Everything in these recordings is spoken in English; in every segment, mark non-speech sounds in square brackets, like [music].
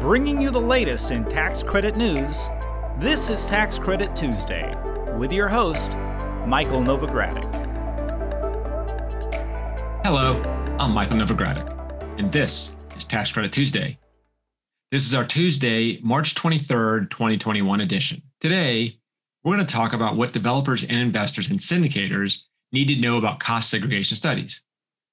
Bringing you the latest in tax credit news, this is Tax Credit Tuesday with your host, Michael Novogradac. Hello, I'm Michael Novogradac, and this is Tax Credit Tuesday. This is our Tuesday, March 23rd, 2021 edition. Today, we're going to talk about what developers and investors and syndicators need to know about cost segregation studies,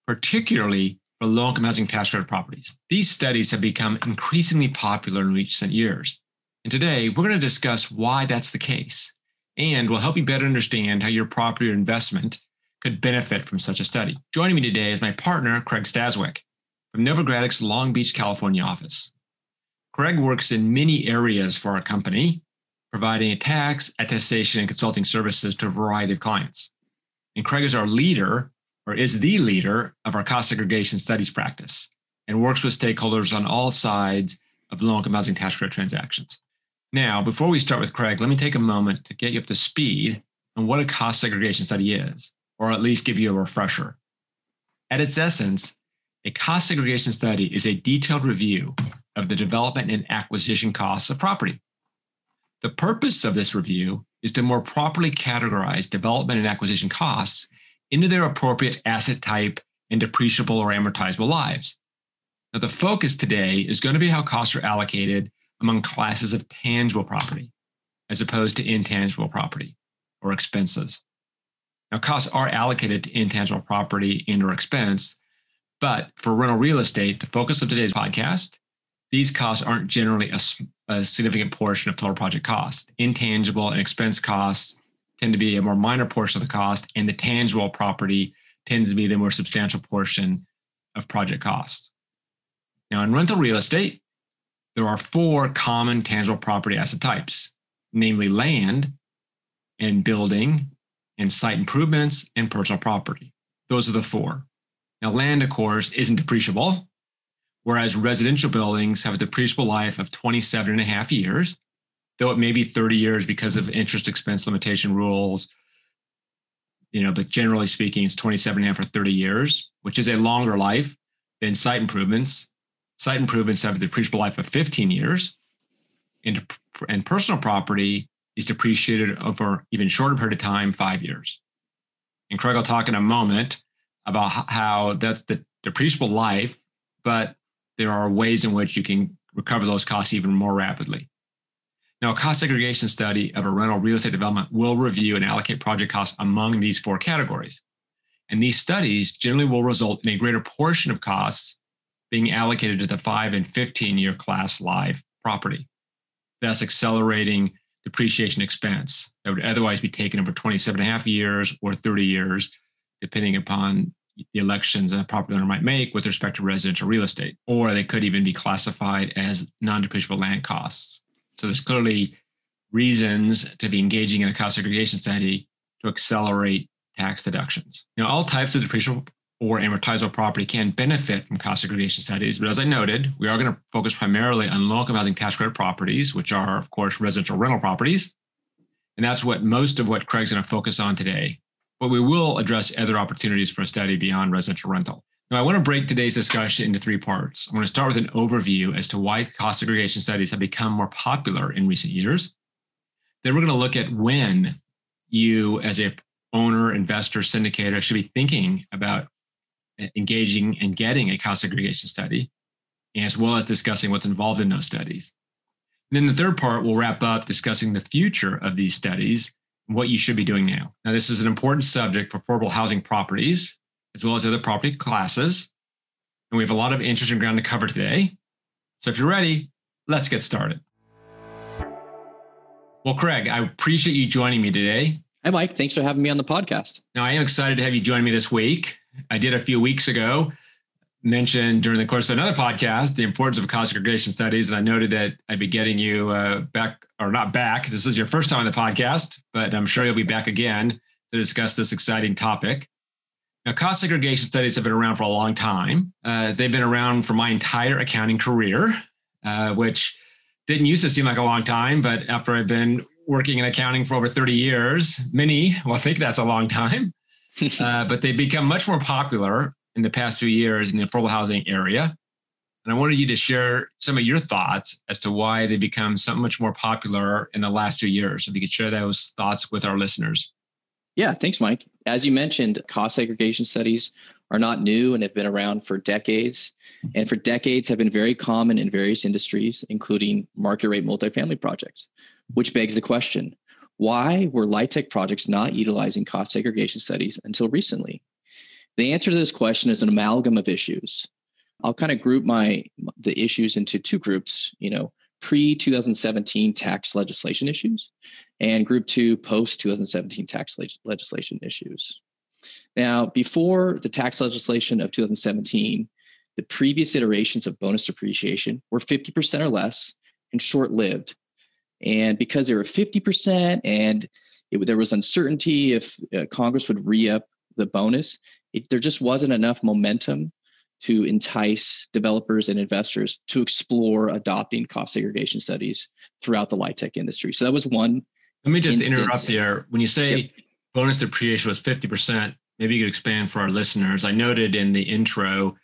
particularly income housing tax credit properties. These studies have become increasingly popular in recent years. And today, we're going to discuss why that's the case. And we'll help you better understand how your property or investment could benefit from such a study. Joining me today is my partner, Craig Staswick from Novogradac's Long Beach, California office. Craig works in many areas for our company, providing tax, attestation, and consulting services to a variety of clients. And Craig is our leader or is the leader of our cost segregation studies practice and works with stakeholders on all sides of low income housing tax credit transactions. Now, before we start with Craig, let me take a moment to get you up to speed on what a cost segregation study is, or at least give you a refresher. At its essence, a cost segregation study is a detailed review of the development and acquisition costs of property. The purpose of this review is to more properly categorize development and acquisition costs into their appropriate asset type and depreciable or amortizable lives. Now, the focus today is going to be how costs are allocated among classes of tangible property as opposed to intangible property or expenses. Now, costs are allocated to intangible property and or expense, but for rental real estate, the focus of today's podcast, these costs aren't generally a, a significant portion of total project cost. Intangible and expense costs tend to be a more minor portion of the cost, and the tangible property tends to be the more substantial portion of project cost. Now, in rental real estate, there are four common tangible property asset types, namely land and building and site improvements and personal property. Those are the four. Now, land, of course, isn't depreciable, whereas residential buildings have a depreciable life of 27 and a half years though it may be 30 years because of interest expense limitation rules you know but generally speaking it's 27 and a half or 30 years which is a longer life than site improvements. Site improvements have a depreciable life of 15 years. And, and personal property is depreciated over even shorter period of time five years. And craig will talk in a moment about how that's the depreciable life but there are ways in which you can recover those costs even more rapidly now, a cost segregation study of a rental real estate development will review and allocate project costs among these four categories. And these studies generally will result in a greater portion of costs being allocated to the five and 15 year class live property, thus accelerating depreciation expense that would otherwise be taken over 27 and a half years or 30 years, depending upon the elections a property owner might make with respect to residential real estate. Or they could even be classified as non depreciable land costs. So there's clearly reasons to be engaging in a cost segregation study to accelerate tax deductions. Know, all types of depreciable or amortizable property can benefit from cost segregation studies, but as I noted, we are going to focus primarily on low-income housing tax credit properties, which are, of course, residential rental properties. And that's what most of what Craig's going to focus on today. But we will address other opportunities for a study beyond residential rental. Now, I want to break today's discussion into three parts. I'm going to start with an overview as to why cost segregation studies have become more popular in recent years. Then we're going to look at when you, as a owner, investor, syndicator, should be thinking about engaging and getting a cost segregation study, as well as discussing what's involved in those studies. And then the third part will wrap up discussing the future of these studies and what you should be doing now. Now, this is an important subject for affordable housing properties as well as other property classes. And we have a lot of interesting ground to cover today. So if you're ready, let's get started. Well, Craig, I appreciate you joining me today. Hi, Mike. Thanks for having me on the podcast. Now, I am excited to have you join me this week. I did a few weeks ago mention during the course of another podcast the importance of cost segregation studies, and I noted that I'd be getting you uh, back, or not back. This is your first time on the podcast, but I'm sure you'll be back again to discuss this exciting topic. Now, cost segregation studies have been around for a long time. Uh, they've been around for my entire accounting career, uh, which didn't used to seem like a long time, but after I've been working in accounting for over 30 years, many will think that's a long time. [laughs] uh, but they've become much more popular in the past few years in the affordable housing area. And I wanted you to share some of your thoughts as to why they become so much more popular in the last few years. If you could share those thoughts with our listeners. Yeah, thanks, Mike. As you mentioned, cost segregation studies are not new and have been around for decades. And for decades have been very common in various industries, including market rate multifamily projects, which begs the question why were LIHTC projects not utilizing cost segregation studies until recently? The answer to this question is an amalgam of issues. I'll kind of group my the issues into two groups, you know, pre 2017 tax legislation issues and group 2 post 2017 tax le- legislation issues. Now, before the tax legislation of 2017, the previous iterations of bonus depreciation were 50% or less and short lived. And because they were 50% and it, there was uncertainty if uh, Congress would re up the bonus, it, there just wasn't enough momentum to entice developers and investors to explore adopting cost segregation studies throughout the LIHTC industry. So that was one. Let me just instance. interrupt there. When you say yep. bonus depreciation was 50%, maybe you could expand for our listeners. I noted in the intro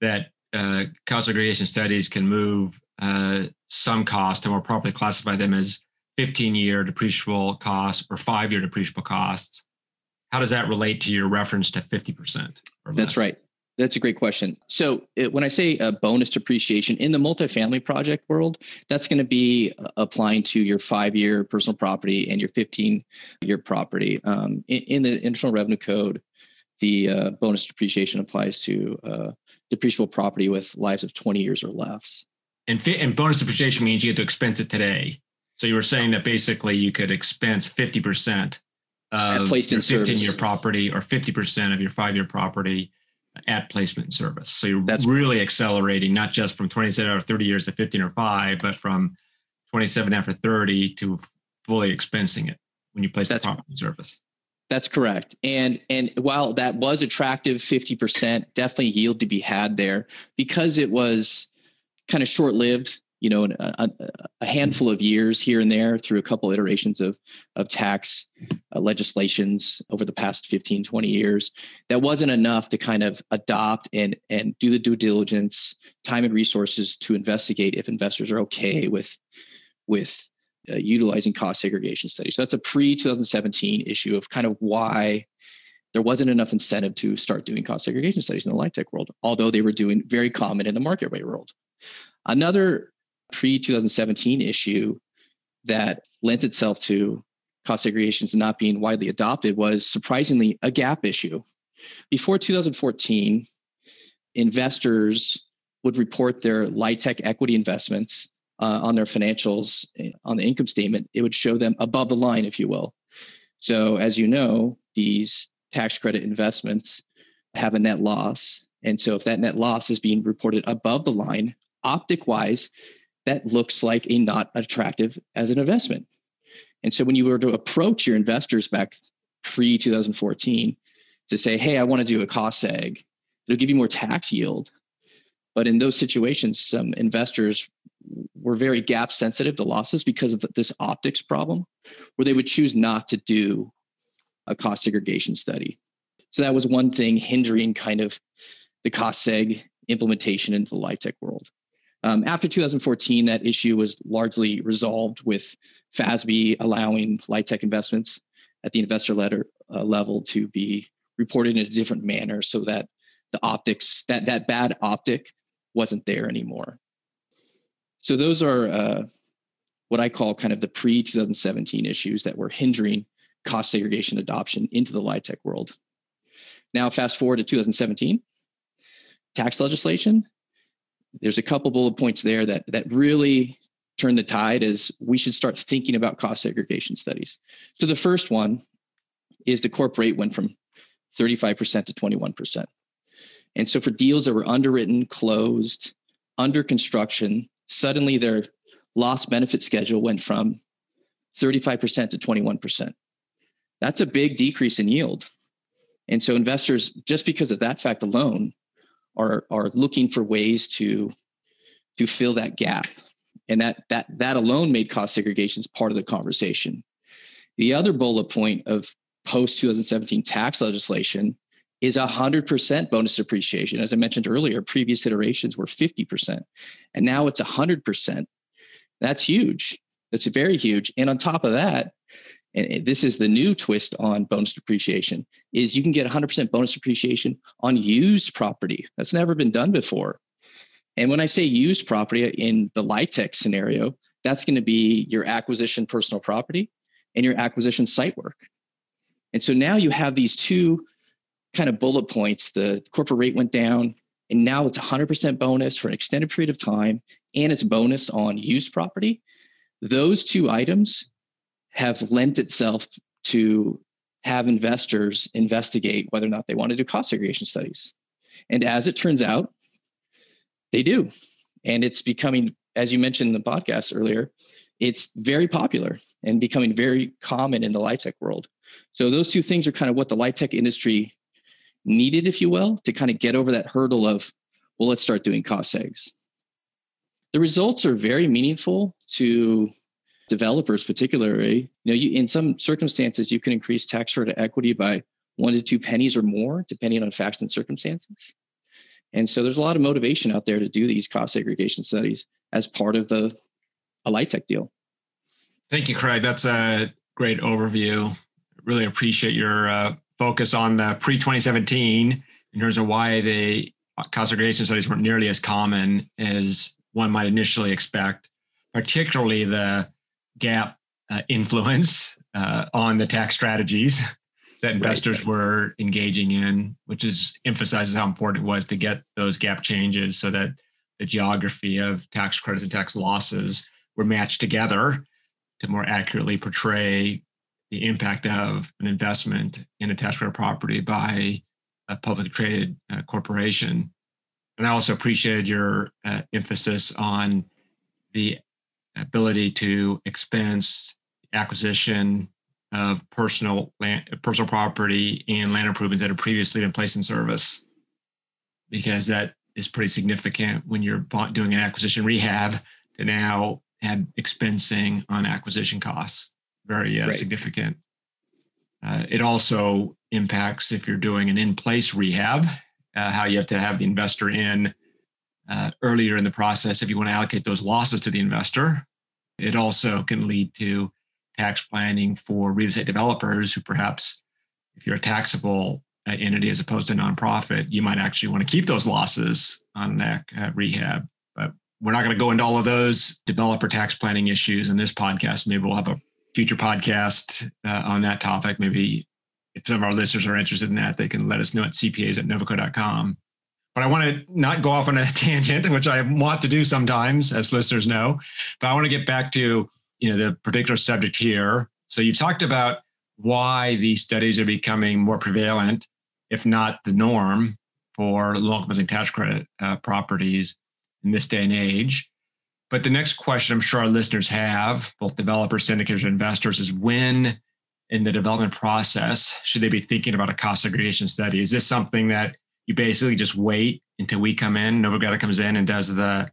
that uh, cost segregation studies can move uh, some cost and more properly classify them as 15 year depreciable costs or five year depreciable costs. How does that relate to your reference to 50%? That's right. That's a great question. So it, when I say a bonus depreciation in the multifamily project world, that's going to be uh, applying to your five-year personal property and your 15-year property. Um, in, in, the Internal Revenue Code, the uh, bonus depreciation applies to uh, depreciable property with lives of 20 years or less. And, and bonus depreciation means you get to expense it today. So you were saying that basically you could expense 50% of placed your 15 year property or 50% of your five year property at placement service. So you're That's really accelerating not just from 27 or 30 years to 15 or 5, but from 27 after 30 to fully expensing it when you place That's, the property in service. That's correct. And and while that was attractive 50%, definitely yield to be had there because it was kind of short-lived you know, a, a, handful of years here and there through a couple iterations of, of tax uh, legislations over the past 15, 20 years. That wasn't enough to kind of adopt and, and do the due diligence, time and resources to investigate if investors are okay with, with uh, utilizing cost segregation studies. So that's a pre 2017 issue of kind of why there wasn't enough incentive to start doing cost segregation studies in the LIHTC world, although they were doing very common in the market rate world. Another pre 2017 issue that lent itself to cost segregations not being widely adopted was surprisingly a GAAP issue. Before 2014, investors would report their LIHTC equity investments uh, on their financials eh, on the income statement. It would show them above the line, if you will. So, as you know, these tax credit investments have a net loss. And so, if that net loss is being reported above the line, optic wise, that looks like a not attractive as an investment. And so when you were to approach your investors back pre 2014 to say, hey, I want to do a cost seg, it'll give you more tax yield. But in those situations, some investors were very GAAP sensitive to losses because of this optics problem, where they would choose not to do a cost segregation study. So that was one thing hindering kind of the cost seg implementation into the LIHTC world. Um, after 2014, that issue was largely resolved with FASB allowing LIHTC investments at the investor letter uh, level to be reported in a different manner so that the optics, that, that bad optic wasn't there anymore. So those are uh, what I call kind of the pre 2017 issues that were hindering cost segregation adoption into the LIHTC world. Now, fast forward to 2017, tax legislation there's a couple bullet points there that that really turn the tide is we should start thinking about cost segregation studies. So the first one is the corp rate went from 35% to 21%. And so for deals that were underwritten, closed, under construction, suddenly their loss benefit schedule went from 35% to 21%. That's a big decrease in yield. And so investors, just because of that fact alone, are are looking for ways to to fill that gap and that that that alone made cost segregations part of the conversation the other bullet point of post 2017 tax legislation is 100% bonus depreciation. As I mentioned earlier, previous iterations were 50%, and now it's 100%. That's huge. That's very huge. And on top of that, and this is the new twist on bonus depreciation, is you can get 100% bonus depreciation on used property. That's never been done before. And when I say used property in the LIHTC scenario, that's going to be your acquisition personal property and your acquisition site work. And so now you have these two kind of bullet points. The corporate rate went down, and now it's 100% bonus for an extended period of time, and it's bonus on used property. Those two items have lent itself to have investors investigate whether or not they want to do cost segregation studies. And as it turns out, they do. And it's becoming, as you mentioned in the podcast earlier, it's very popular and becoming very common in the LIHTC world. So those two things are kind of what the LIHTC industry needed, if you will, to kind of get over that hurdle of, well, let's start doing cost segs. The results are very meaningful to developers, particularly. You know, you, in some circumstances, you can increase tax credit equity by one to two pennies or more, depending on facts and circumstances. And so there's a lot of motivation out there to do these cost segregation studies as part of the a LIHTC deal. Thank you, Craig. That's a great overview. Really appreciate your uh, focus on the pre 2017 in terms of why the cost segregation studies weren't nearly as common as one might initially expect, particularly the GAAP uh, influence uh, on the tax strategies that investors right. were engaging in, which is emphasizes how important it was to get those GAAP changes so that the geography of tax credits and tax losses were matched together to more accurately portray the impact of an investment in a tax credit property by a publicly traded uh, corporation. And I also appreciated your uh, emphasis on the ability to expense acquisition of personal land, personal property and land improvements that have previously been placed in service, because that is pretty significant when you're doing an acquisition rehab to now have expensing on acquisition costs. Very uh, right. significant. Uh, it also impacts if you're doing an in-place rehab, uh, how you have to have the investor in uh, earlier in the process if you want to allocate those losses to the investor. It also can lead to tax planning for real estate developers who perhaps, if you're a taxable uh, entity as opposed to nonprofit, you might actually want to keep those losses on that uh, rehab. But we're not going to go into all of those developer tax planning issues in this podcast. Maybe we'll have a future podcast uh, on that topic. Maybe if some of our listeners are interested in that, they can let us know at cpas at novoco.com. But I want to not go off on a [laughs] tangent, which I want to do sometimes, as listeners know. But I want to get back to you know the particular subject here. So you've talked about why these studies are becoming more prevalent, if not the norm, for income tax credit uh, properties in this day and age. But the next question I'm sure our listeners have, both developers, syndicators, and investors, is when in the development process should they be thinking about a cost segregation study? Is this something that you basically just wait until we come in, Novogradac comes in and does the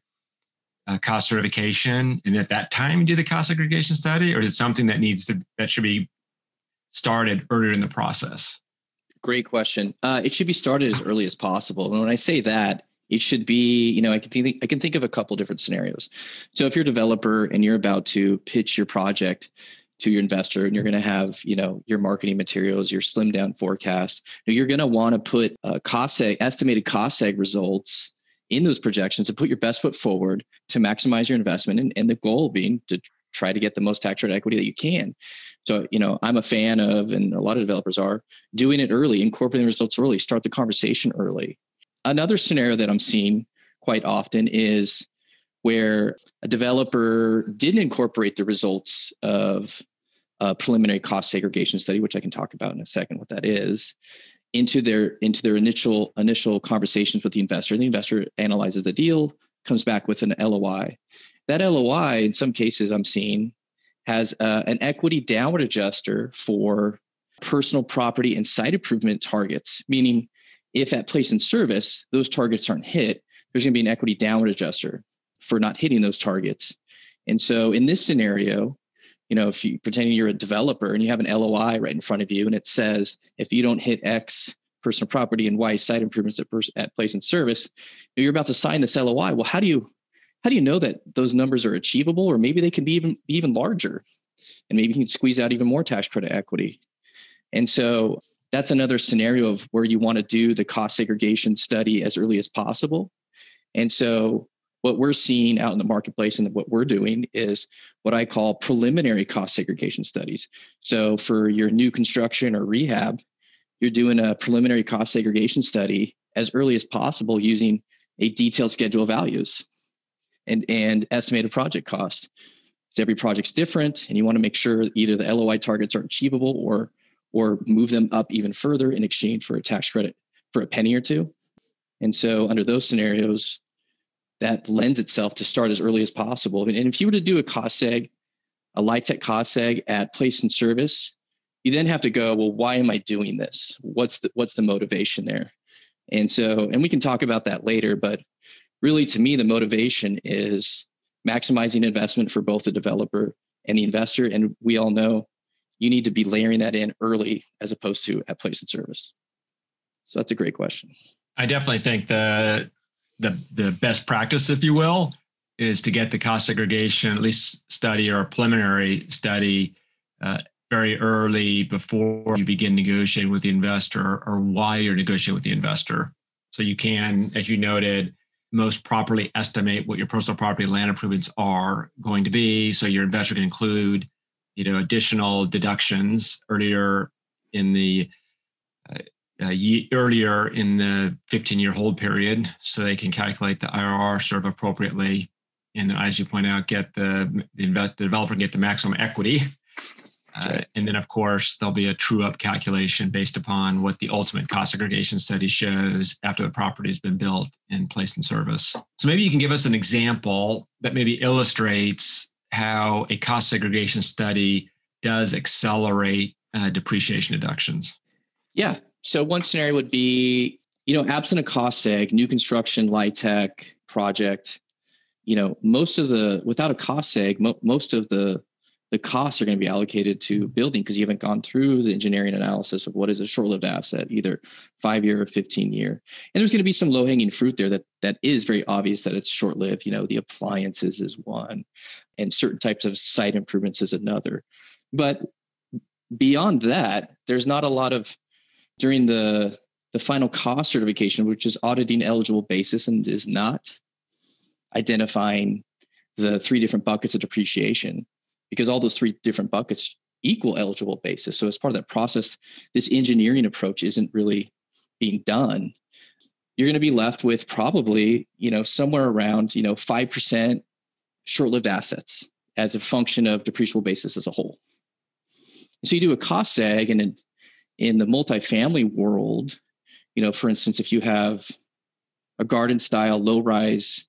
uh, cost certification, and at that time you do the cost segregation study, or is it something that needs to that should be started earlier in the process? Great question. Uh, it should be started as early as possible. And when I say that, it should be, you know, I can think I can think of a couple different scenarios. So if you're a developer and you're about to pitch your project to your investor and you're going to have, you know, your marketing materials, your slim down forecast, you're going to want to put uh, cost seg, estimated cost seg results in those projections and put your best foot forward to maximize your investment and, and the goal being to try to get the most tax rate equity that you can. So, you know, I'm a fan of, and a lot of developers are doing it early, incorporating results early, start the conversation early. Another scenario that I'm seeing quite often is where a developer didn't incorporate the results of a preliminary cost segregation study, which I can talk about in a second what that is, into their into their initial initial conversations with the investor. The investor analyzes the deal, comes back with an LOI. That LOI, in some cases, I'm seeing has uh, an equity downward adjuster for personal property and site improvement targets, meaning if at place in service those targets aren't hit, there's going to be an equity downward adjuster for not hitting those targets. And so in this scenario, you know, if you pretending you're a developer and you have an LOI right in front of you and it says if you don't hit X personal property and Y site improvements at, pers- at place and service. You're about to sign this LOI. Well, how do you how do you know that those numbers are achievable, or maybe they can be even be even larger, and maybe you can squeeze out even more tax credit equity. And so that's another scenario of where you want to do the cost segregation study as early as possible. And so what we're seeing out in the marketplace and what we're doing is what I call preliminary cost segregation studies. So for your new construction or rehab, you're doing a preliminary cost segregation study as early as possible using a detailed schedule of values and, and estimated project cost. So every project's different, and you want to make sure either the LOI targets are achievable or or move them up even further in exchange for a tax credit for a penny or two. And so under those scenarios, that lends itself to start as early as possible. And if you were to do a cost seg, a LIHTC cost seg at place and service, you then have to go, well, why am I doing this? What's the what's the motivation there? And so, and we can talk about that later, but really to me, the motivation is maximizing investment for both the developer and the investor. And we all know you need to be layering that in early as opposed to at place and service. So that's a great question. I definitely think the the the best practice, if you will, is to get the cost segregation at least study or a preliminary study uh, very early before you begin negotiating with the investor or why you're negotiating with the investor. So you can, as you noted, most properly estimate what your personal property land improvements are going to be. So your investor can include, you know, additional deductions earlier in the uh, uh, earlier in the 15 year hold period so they can calculate the IRR sort of appropriately. And as you point out, get the, the, invest, the developer get the maximum equity. Uh, and then, of course, there'll be a true up calculation based upon what the ultimate cost segregation study shows after the property has been built and placed in service. So, maybe you can give us an example that maybe illustrates how a cost segregation study does accelerate uh, depreciation deductions. Yeah. So one scenario would be, you know, absent a cost seg, new construction, LIHTC project, you know, most of the without a cost seg, mo- most of the the costs are going to be allocated to mm-hmm. building because you haven't gone through the engineering analysis of what is a short-lived asset, either five year or 15 year. And there's going to be some low-hanging fruit there that that is very obvious that it's short-lived. You know, the appliances is one, and certain types of site improvements is another. But beyond that, there's not a lot of during the the final cost certification, which is auditing eligible basis and is not identifying the three different buckets of depreciation because all those three different buckets equal eligible basis. So as part of that process, this engineering approach isn't really being done. You're going to be left with probably, you know, somewhere around, you know, 5% short-lived assets as a function of depreciable basis as a whole. So you do a cost seg and in the multifamily world, you know, for instance, if you have a garden style low rise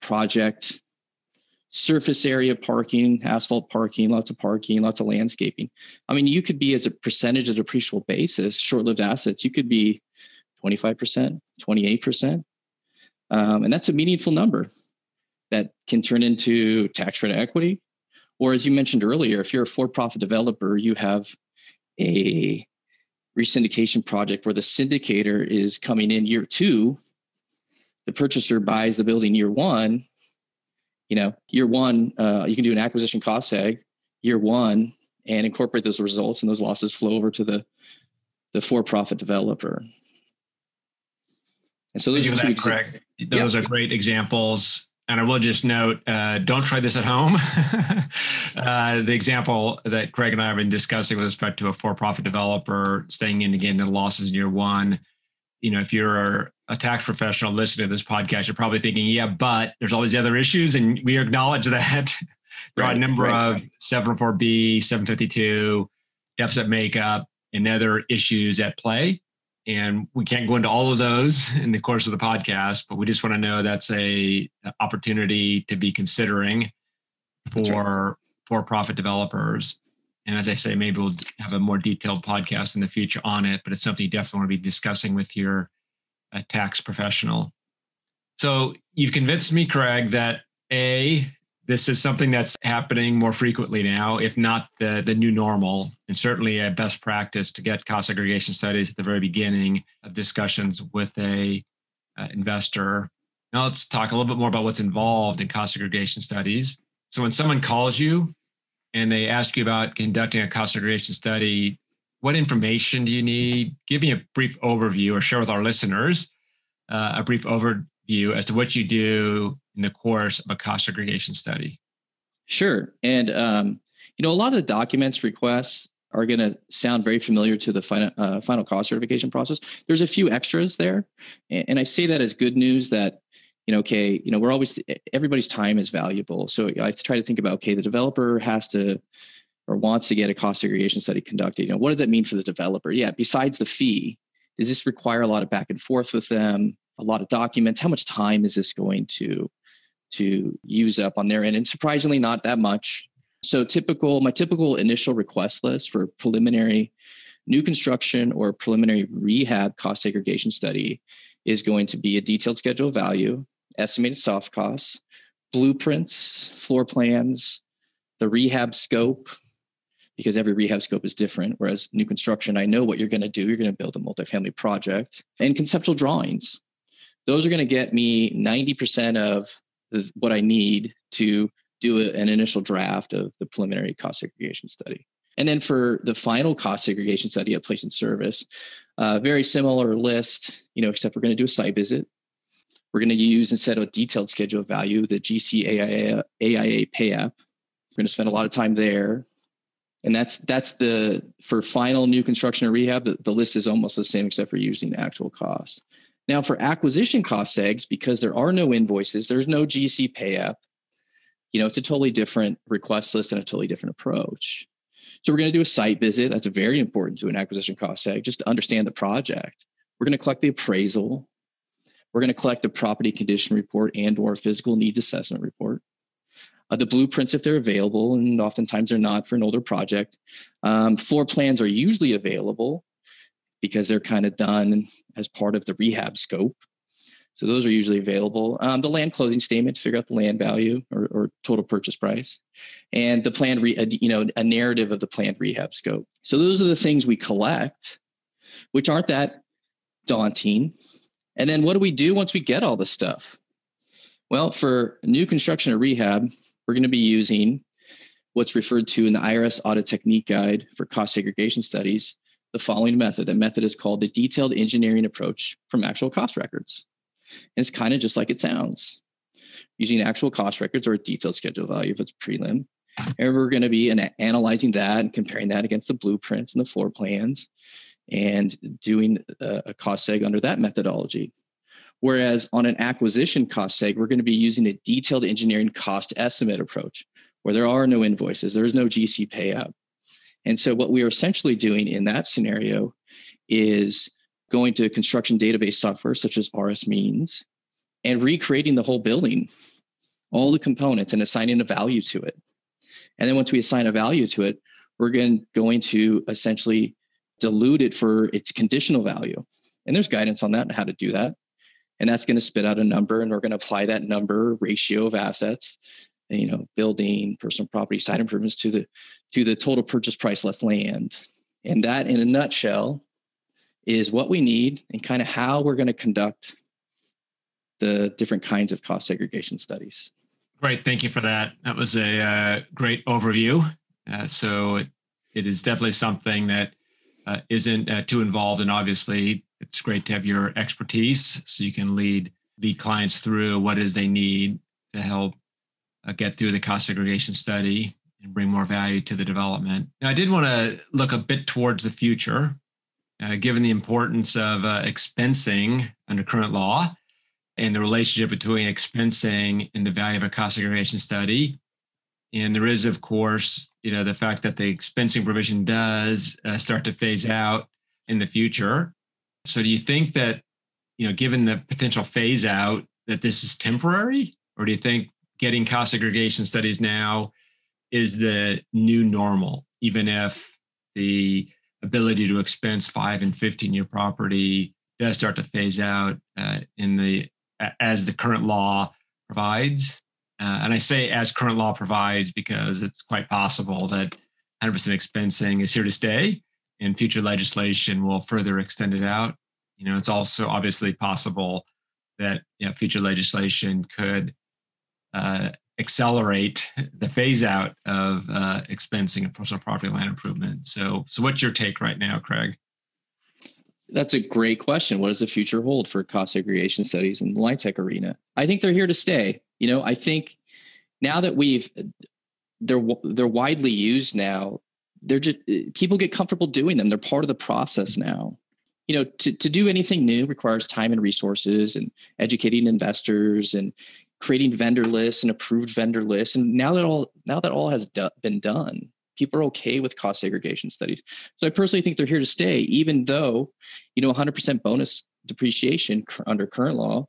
project, surface area parking, asphalt parking, lots of parking, lots of landscaping. I mean, you could be as a percentage of depreciable basis, short lived assets, you could be 25%, 28%. Um, and that's a meaningful number that can turn into tax credit equity. Or as you mentioned earlier, if you're a for profit developer, you have a resyndication project where the syndicator is coming in year two, the purchaser buys the building year one. You know, year one, uh, you can do an acquisition cost seg year one and incorporate those results, and those losses flow over to the the for-profit developer. And so those are that, correct. Those yeah. are great examples and I will just note, uh, don't try this at home. [laughs] uh, the example that Craig and I have been discussing with respect to a for-profit developer staying in again the losses in year one. You know, if you're a tax professional listening to this podcast, you're probably thinking, yeah, but there's all these other issues, and we acknowledge that [laughs] there right, are a number right, of 704B, 752, deficit makeup, and other issues at play. And we can't go into all of those [laughs] in the course of the podcast, but we just want to know that's a opportunity to be considering for for profit developers. And as I say, maybe we'll have a more detailed podcast in the future on it, but it's something you definitely want to be discussing with your uh, tax professional. So you've convinced me, Craig, that A, this is something that's happening more frequently now, if not the, the new normal, and certainly a best practice to get cost segregation studies at the very beginning of discussions with a uh, investor. Now let's talk a little bit more about what's involved in cost segregation studies. So when someone calls you and they ask you about conducting a cost segregation study, what information do you need? Give me a brief overview or share with our listeners uh, a brief overview as to what you do in the course of a cost segregation study. Sure. And, um, you know, a lot of the documents requests are going to sound very familiar to the final, uh, final cost certification process. There's a few extras there. And, I say that as good news that you know, okay, you know, we're always everybody's time is valuable. So I try to think about, okay, the developer has to or wants to get a cost segregation study conducted. You know, what does that mean for the developer? Yeah, besides the fee, does this require a lot of back and forth with them, a lot of documents? How much time is this going to to use up on their end? And surprisingly, not that much. So typical, my typical initial request list for preliminary new construction or preliminary rehab cost segregation study is going to be a detailed schedule of value, estimated soft costs, blueprints, floor plans, the rehab scope, because every rehab scope is different. Whereas new construction, I know what you're going to do. You're going to build a multifamily project and conceptual drawings. Those are going to get me 90% of what I need to do a, an initial draft of the preliminary cost segregation study. And then for the final cost segregation study at place and service, uh, very similar list, you know, except we're going to do a site visit. We're going to use instead of a detailed schedule of value, the GCAIA AIA pay app. We're going to spend a lot of time there. And that's that's the for final new construction or rehab, the, the list is almost the same except for using the actual cost. Now for acquisition cost segs, because there are no invoices, there's no GC pay app, you know, it's a totally different request list and a totally different approach. So we're going to do a site visit. That's very important to an acquisition cost tag, just to understand the project. We're going to collect the appraisal. We're going to collect the property condition report and or physical needs assessment report. Uh, the blueprints if they're available, and oftentimes they're not for an older project. Um, floor plans are usually available because they're kind of done as part of the rehab scope. So those are usually available. Um, the land closing statement to figure out the land value or, or total purchase price, and the planned, re, you know, a narrative of the planned rehab scope. So those are the things we collect, which aren't that daunting. And then what do we do once we get all the stuff? Well, for new construction or rehab, we're going to be using what's referred to in the IRS Audit Technique Guide for Cost Segregation Studies, the following method. That method is called the Detailed Engineering Approach from Actual Cost Records. And it's kind of just like it sounds using actual cost records or a detailed schedule value if it's prelim. And we're going to be an, analyzing that and comparing that against the blueprints and the floor plans and doing a, a cost seg under that methodology. Whereas on an acquisition cost seg, we're going to be using a detailed engineering cost estimate approach where there are no invoices, there's no GC payout. And so what we are essentially doing in that scenario is going to construction database software such as RSMeans and recreating the whole building, all the components and assigning a value to it. And then once we assign a value to it, we're going, to essentially dilute it for its conditional value. And there's guidance on that and how to do that. And that's going to spit out a number, and we're going to apply that number ratio of assets, you know, building, personal property, site improvements to the to the total purchase price less land. And that, in a nutshell, is what we need and kind of how we're going to conduct the different kinds of cost segregation studies. Great, thank you for that. That was a uh, great overview. Uh, so it, it is definitely something that uh, not uh, too involved, and obviously it's great to have your expertise so you can lead the clients through what is they need to help uh, get through the cost segregation study and bring more value to the development. Now, I did want to look a bit towards the future uh, given the importance of uh, expensing under current law and the relationship between expensing and the value of a cost segregation study. And there is, of course, you know, the fact that the expensing provision does uh, start to phase out in the future. So, do you think that, you know, given the potential phase out, that this is temporary, or do you think getting cost segregation studies now is the new normal, even if the ability to expense five and 15 year property does start to phase out uh, in the as the current law provides. Uh, and I say as current law provides because it's quite possible that 100% expensing is here to stay and future legislation will further extend it out. You know, it's also obviously possible that you know, future legislation could uh, accelerate the phase out of uh, expensing of personal property land improvement. So, so what's your take right now, Craig? That's a great question. What does the future hold for cost segregation studies in the LIHTC arena? I think they're here to stay. You know, I think now that we've they're they're widely used now. They're just people get comfortable doing them. They're part of the process now. You know, to, to do anything new requires time and resources and educating investors and creating vendor lists and approved vendor lists. And now that all now that all has do, been done, people are okay with cost segregation studies. So I personally think they're here to stay, even though, you know, 100% bonus depreciation under current law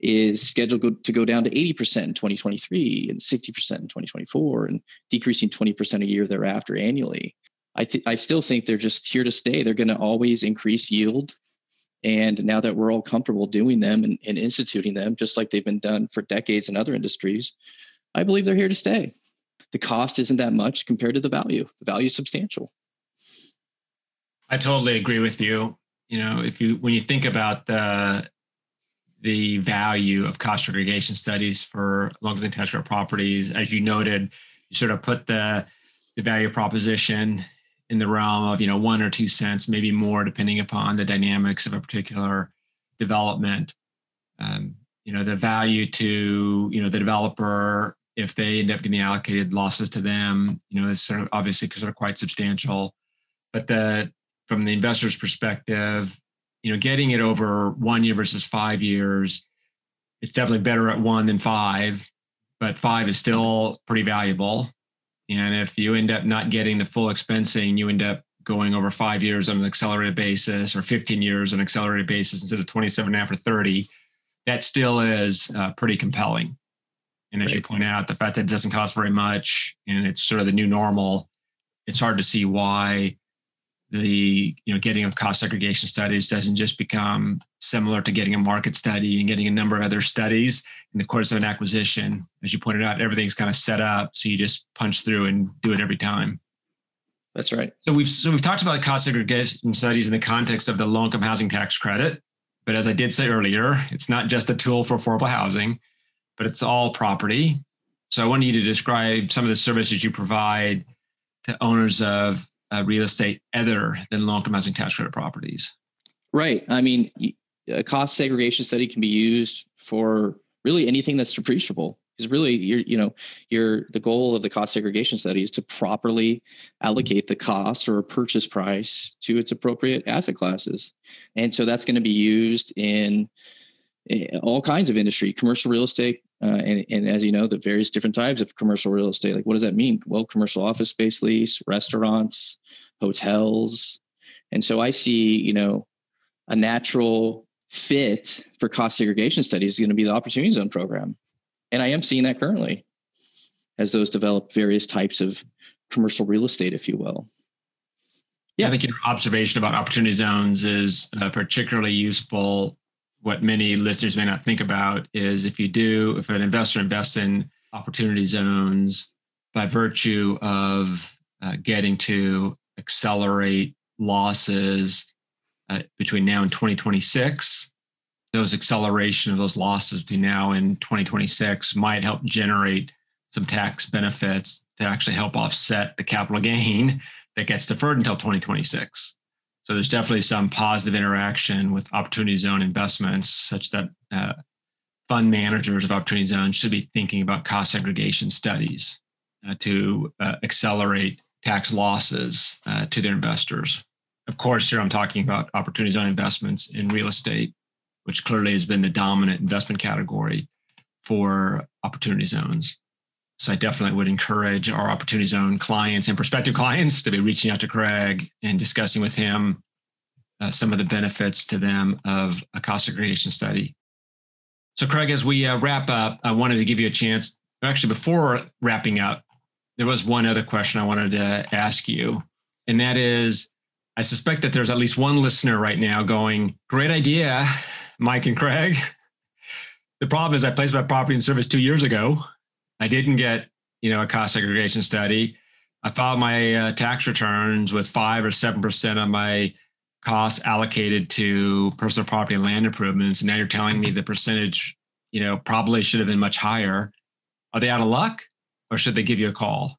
is scheduled to go down to 80% in 2023 and 60% in 2024 and decreasing 20% a year thereafter annually. I, th- I still think they're just here to stay. They're going to always increase yield. And now that we're all comfortable doing them and, and instituting them, just like they've been done for decades in other industries, I believe they're here to stay the cost isn't that much compared to the value. The value is substantial. I totally agree with you. You know, if you when you think about the the value of cost segregation studies for long-term tax properties, as you noted, you sort of put the the value proposition in the realm of you know one or two cents, maybe more, depending upon the dynamics of a particular development. Um, you know, the value to you know the developer if they end up getting allocated losses to them, you know, is sort of obviously sort of quite substantial. But the from the investor's perspective, you know, getting it over one year versus five years, it's definitely better at one than five, but five is still pretty valuable. And if you end up not getting the full expensing, you end up going over five years on an accelerated basis or 15 years on an accelerated basis instead of 27 after 30, that still is uh, pretty compelling. And as right. you point out, the fact that it doesn't cost very much and it's sort of the new normal, it's hard to see why the you know getting of cost segregation studies doesn't just become similar to getting a market study and getting a number of other studies in the course of an acquisition. As you pointed out, everything's kind of set up, so you just punch through and do it every time. That's right. So we've so we've talked about cost segregation studies in the context of the low income housing tax credit, but as I did say earlier, it's not just a tool for affordable housing but it's all property. So I want you to describe some of the services you provide to owners of uh, real estate other than low-income housing tax credit properties. Right. I mean, a cost segregation study can be used for really anything that's depreciable. Because really, you're, you know, you're the goal of the cost segregation study is to properly allocate the cost or purchase price to its appropriate asset classes, and so that's going to be used in all kinds of industry, commercial real estate, uh, and, and as you know, the various different types of commercial real estate. Like, what does that mean? Well, commercial office space lease, restaurants, hotels. And so I see, you know, a natural fit for cost segregation studies is going to be the opportunity zone program. And I am seeing that currently as those develop various types of commercial real estate, if you will. Yeah. I think your observation about opportunity zones is uh, particularly useful what many listeners may not think about is if you do, if an investor invests in opportunity zones by virtue of uh, getting to accelerate losses uh, between now and 2026, those acceleration of those losses between now and 2026 might help generate some tax benefits to actually help offset the capital gain that gets deferred until 2026. So there's definitely some positive interaction with opportunity zone investments, such that uh, fund managers of opportunity zones should be thinking about cost segregation studies uh, to uh, accelerate tax losses uh, to their investors. Of course, here I'm talking about opportunity zone investments in real estate, which clearly has been the dominant investment category for opportunity zones. So I definitely would encourage our Opportunity Zone clients and prospective clients to be reaching out to Craig and discussing with him uh, some of the benefits to them of a cost segregation study. So, Craig, as we uh, wrap up, I wanted to give you a chance. Actually, before wrapping up, there was one other question I wanted to ask you, and that is I suspect that there's at least one listener right now going, Great idea, Mike and Craig. The problem is I placed my property in service two years ago I didn't get, you know, a cost segregation study. I filed my uh, tax returns with five or seven percent of my costs allocated to personal property and land improvements. And now you're telling me the percentage, you know, probably should have been much higher. Are they out of luck, or should they give you a call?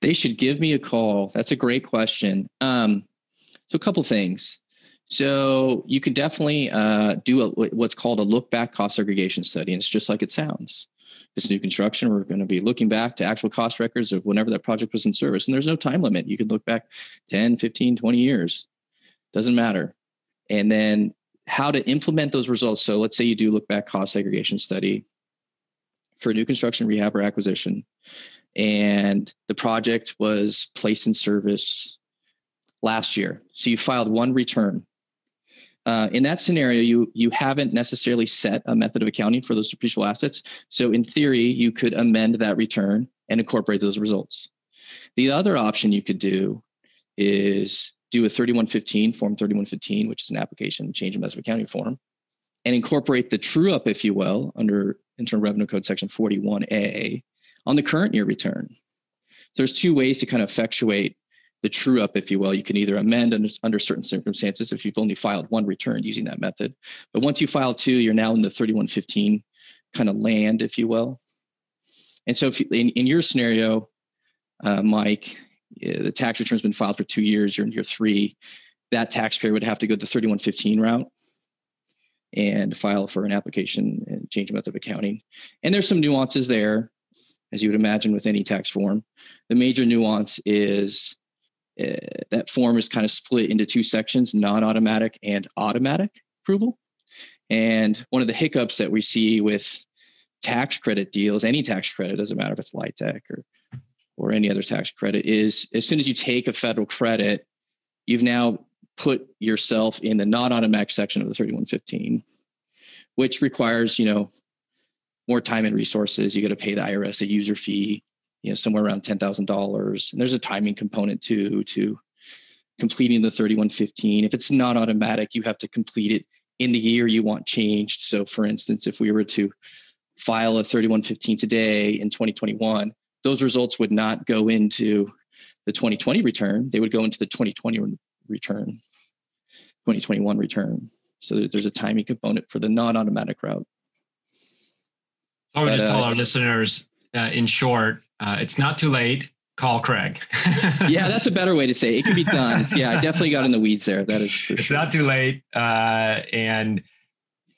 They should give me a call. That's a great question. Um, so a couple things. So you could definitely uh, do a, what's called a look back cost segregation study, and it's just like it sounds. This new construction, we're going to be looking back to actual cost records of whenever that project was in service. And there's no time limit. You can look back 10, 15, 20 years. Doesn't matter. And then how to implement those results. So let's say you do look back cost segregation study for new construction, rehab, or acquisition, and the project was placed in service last year. So you filed one return. Uh, in that scenario, you you haven't necessarily set a method of accounting for those depreciable assets. So in theory, you could amend that return and incorporate those results. The other option you could do is do a 3115 form 3115, which is an application change in method of accounting form, and incorporate the true up, if you will, under Internal Revenue Code Section 481A on the current year return. So there's two ways to kind of effectuate the true up, if you will. You can either amend under, under certain circumstances if you've only filed one return using that method. But once you file two, you're now in the 3115 kind of land, if you will. And so if you, in, in your scenario, uh, Mike, the tax return's been filed for two years, you're in year three, that taxpayer would have to go the 3115 route and file for an application and change method of accounting. And there's some nuances there, as you would imagine with any tax form. The major nuance is uh, that form is kind of split into two sections non-automatic and automatic approval. And one of the hiccups that we see with tax credit deals any tax credit doesn't matter if it's LIHTC or or any other tax credit is as soon as you take a federal credit you've now put yourself in the non-automatic section of the 3115 which requires you know more time and resources. You got to pay the irs a user fee you know somewhere around ten thousand dollars. And there's a timing component too to completing the 3115. If it's not automatic, you have to complete it in the year you want changed. So for instance, if we were to file a 3115 today in 2021, those results would not go into the 2020 return. They would go into the 2020 return, 2021 return. So there's a timing component for the non-automatic route. I would but, just tell uh, our listeners uh, in short, uh, it's not too late. Call Craig. [laughs] yeah, that's a better way to say it. it can be done. Yeah, I definitely got in the weeds there. That is It's sure. not too late. Uh, and,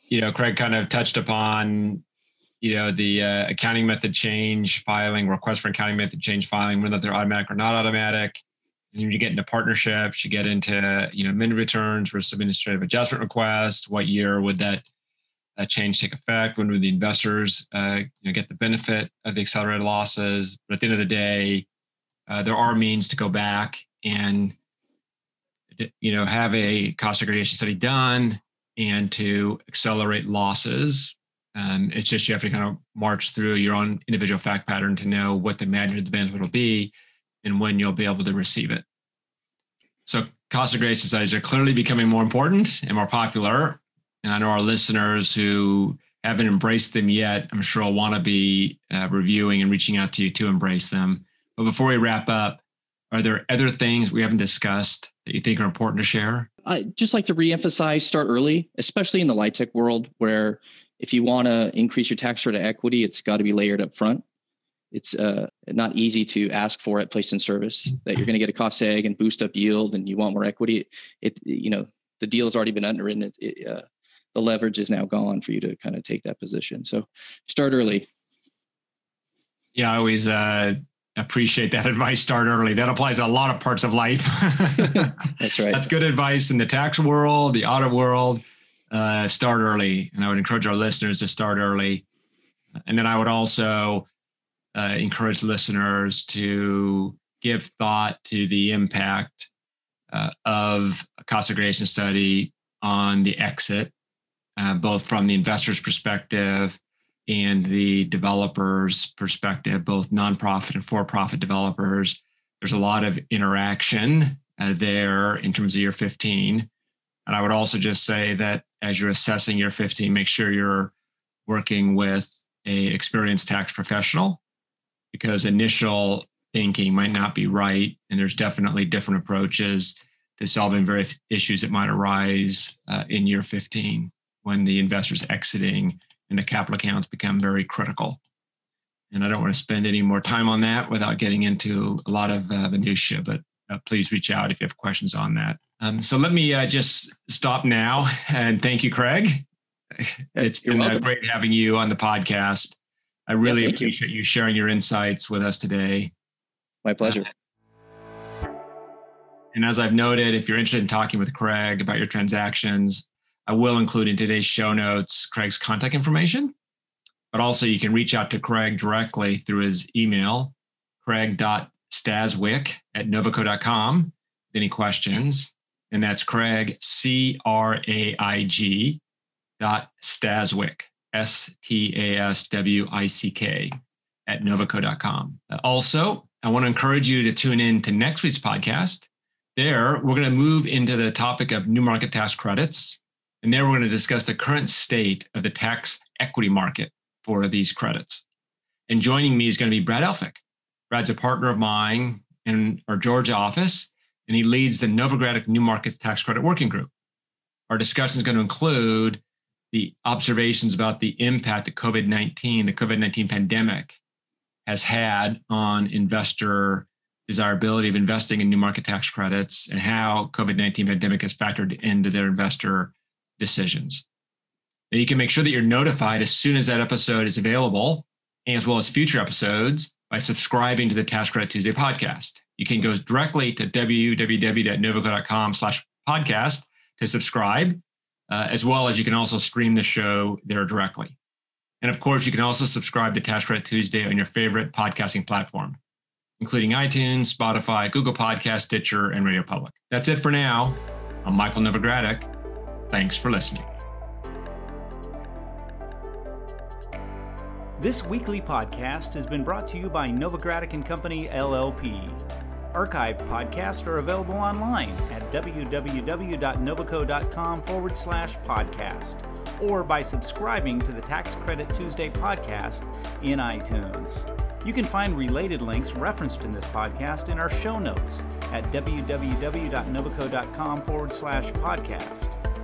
you know, Craig kind of touched upon, you know, the uh, accounting method change filing, request for accounting method change filing, whether they're automatic or not automatic. And you get into partnerships, you get into, you know, min returns versus administrative adjustment request. What year would that that change take effect? When would the investors uh, you know, get the benefit of the accelerated losses? But at the end of the day, uh, there are means to go back and you know have a cost segregation study done and to accelerate losses. Um, it's just you have to kind of march through your own individual fact pattern to know what the magnitude of the benefit will be and when you'll be able to receive it. So cost segregation studies are clearly becoming more important and more popular and I know our listeners who haven't embraced them yet, I'm sure will want to be uh, reviewing and reaching out to you to embrace them. But before we wrap up, are there other things we haven't discussed that you think are important to share? I just like to reemphasize start early, especially in the LIHTC world, where if you want to increase your tax rate of equity, it's got to be layered up front. It's uh, not easy to ask for it placed in service that you're going to get a cost seg and boost up yield and you want more equity. It, you know, the deal has already been underwritten. It, it, uh, the leverage is now gone for you to kind of take that position. So start early. Yeah, I always uh, appreciate that [laughs] advice. Start early. That applies to a lot of parts of life. [laughs] [laughs] That's right. That's good advice in the tax world, the audit world. Uh, start early, and I would encourage our listeners to start early. And then I would also uh, encourage listeners to give thought to the impact uh, of a cost segregation study on the exit uh, both from the investor's perspective and the developer's perspective, both nonprofit and for profit developers. There's a lot of interaction uh, there in terms of year 15. And I would also just say that as you're assessing year 15, make sure you're working with a experienced tax professional because initial thinking might not be right. And there's definitely different approaches to solving various issues that might arise uh, in year 15 when the investor's exiting and the capital accounts become very critical. And I don't want to spend any more time on that without getting into a lot of uh, minutia, but uh, please reach out if you have questions on that. Um, so let me uh, just stop now and thank you, Craig. It's been uh, great having you on the podcast. I really yeah, appreciate you. you sharing your insights with us today. My pleasure. And as I've noted, if you're interested in talking with Craig about your transactions, I will include in today's show notes Craig's contact information. But also, you can reach out to Craig directly through his email, craig.staswick at novoco.com with any questions. And that's Craig, C R A I G dot Staswick, S T A S W I C K, at novoco.com. Also, I want to encourage you to tune in to next week's podcast. There, we're going to move into the topic of new market tax credits. And there, we're going to discuss the current state of the tax equity market for these credits. And joining me is going to be Brad Elphick. Brad's a partner of mine in our Georgia office, and he leads the Novogradac New Markets Tax Credit Working Group. Our discussion is going to include the observations about the impact of COVID 19, the COVID 19 pandemic, has had on investor desirability of investing in new market tax credits and how COVID-19 pandemic has factored into their investor decisions. You can make sure that you're notified as soon as that episode is available, as well as future episodes by subscribing to the Tax Credit Tuesday podcast. You can go directly to www.novoco.com slash podcast to subscribe, uh, as well as you can also stream the show there directly. And of course, you can also subscribe to Tax Credit Tuesday on your favorite podcasting platform, including iTunes, Spotify, Google Podcast, Stitcher, and Radio Public. That's it for now. I'm Michael Novogradac. Thanks for listening. This weekly podcast has been brought to you by Novogradac and Company LLP. Archived podcasts are available online at www.novoco.com forward slash podcast or by subscribing to the Tax Credit Tuesday podcast in iTunes. You can find related links referenced in this podcast in our show notes at www.novoco.com forward slash podcast.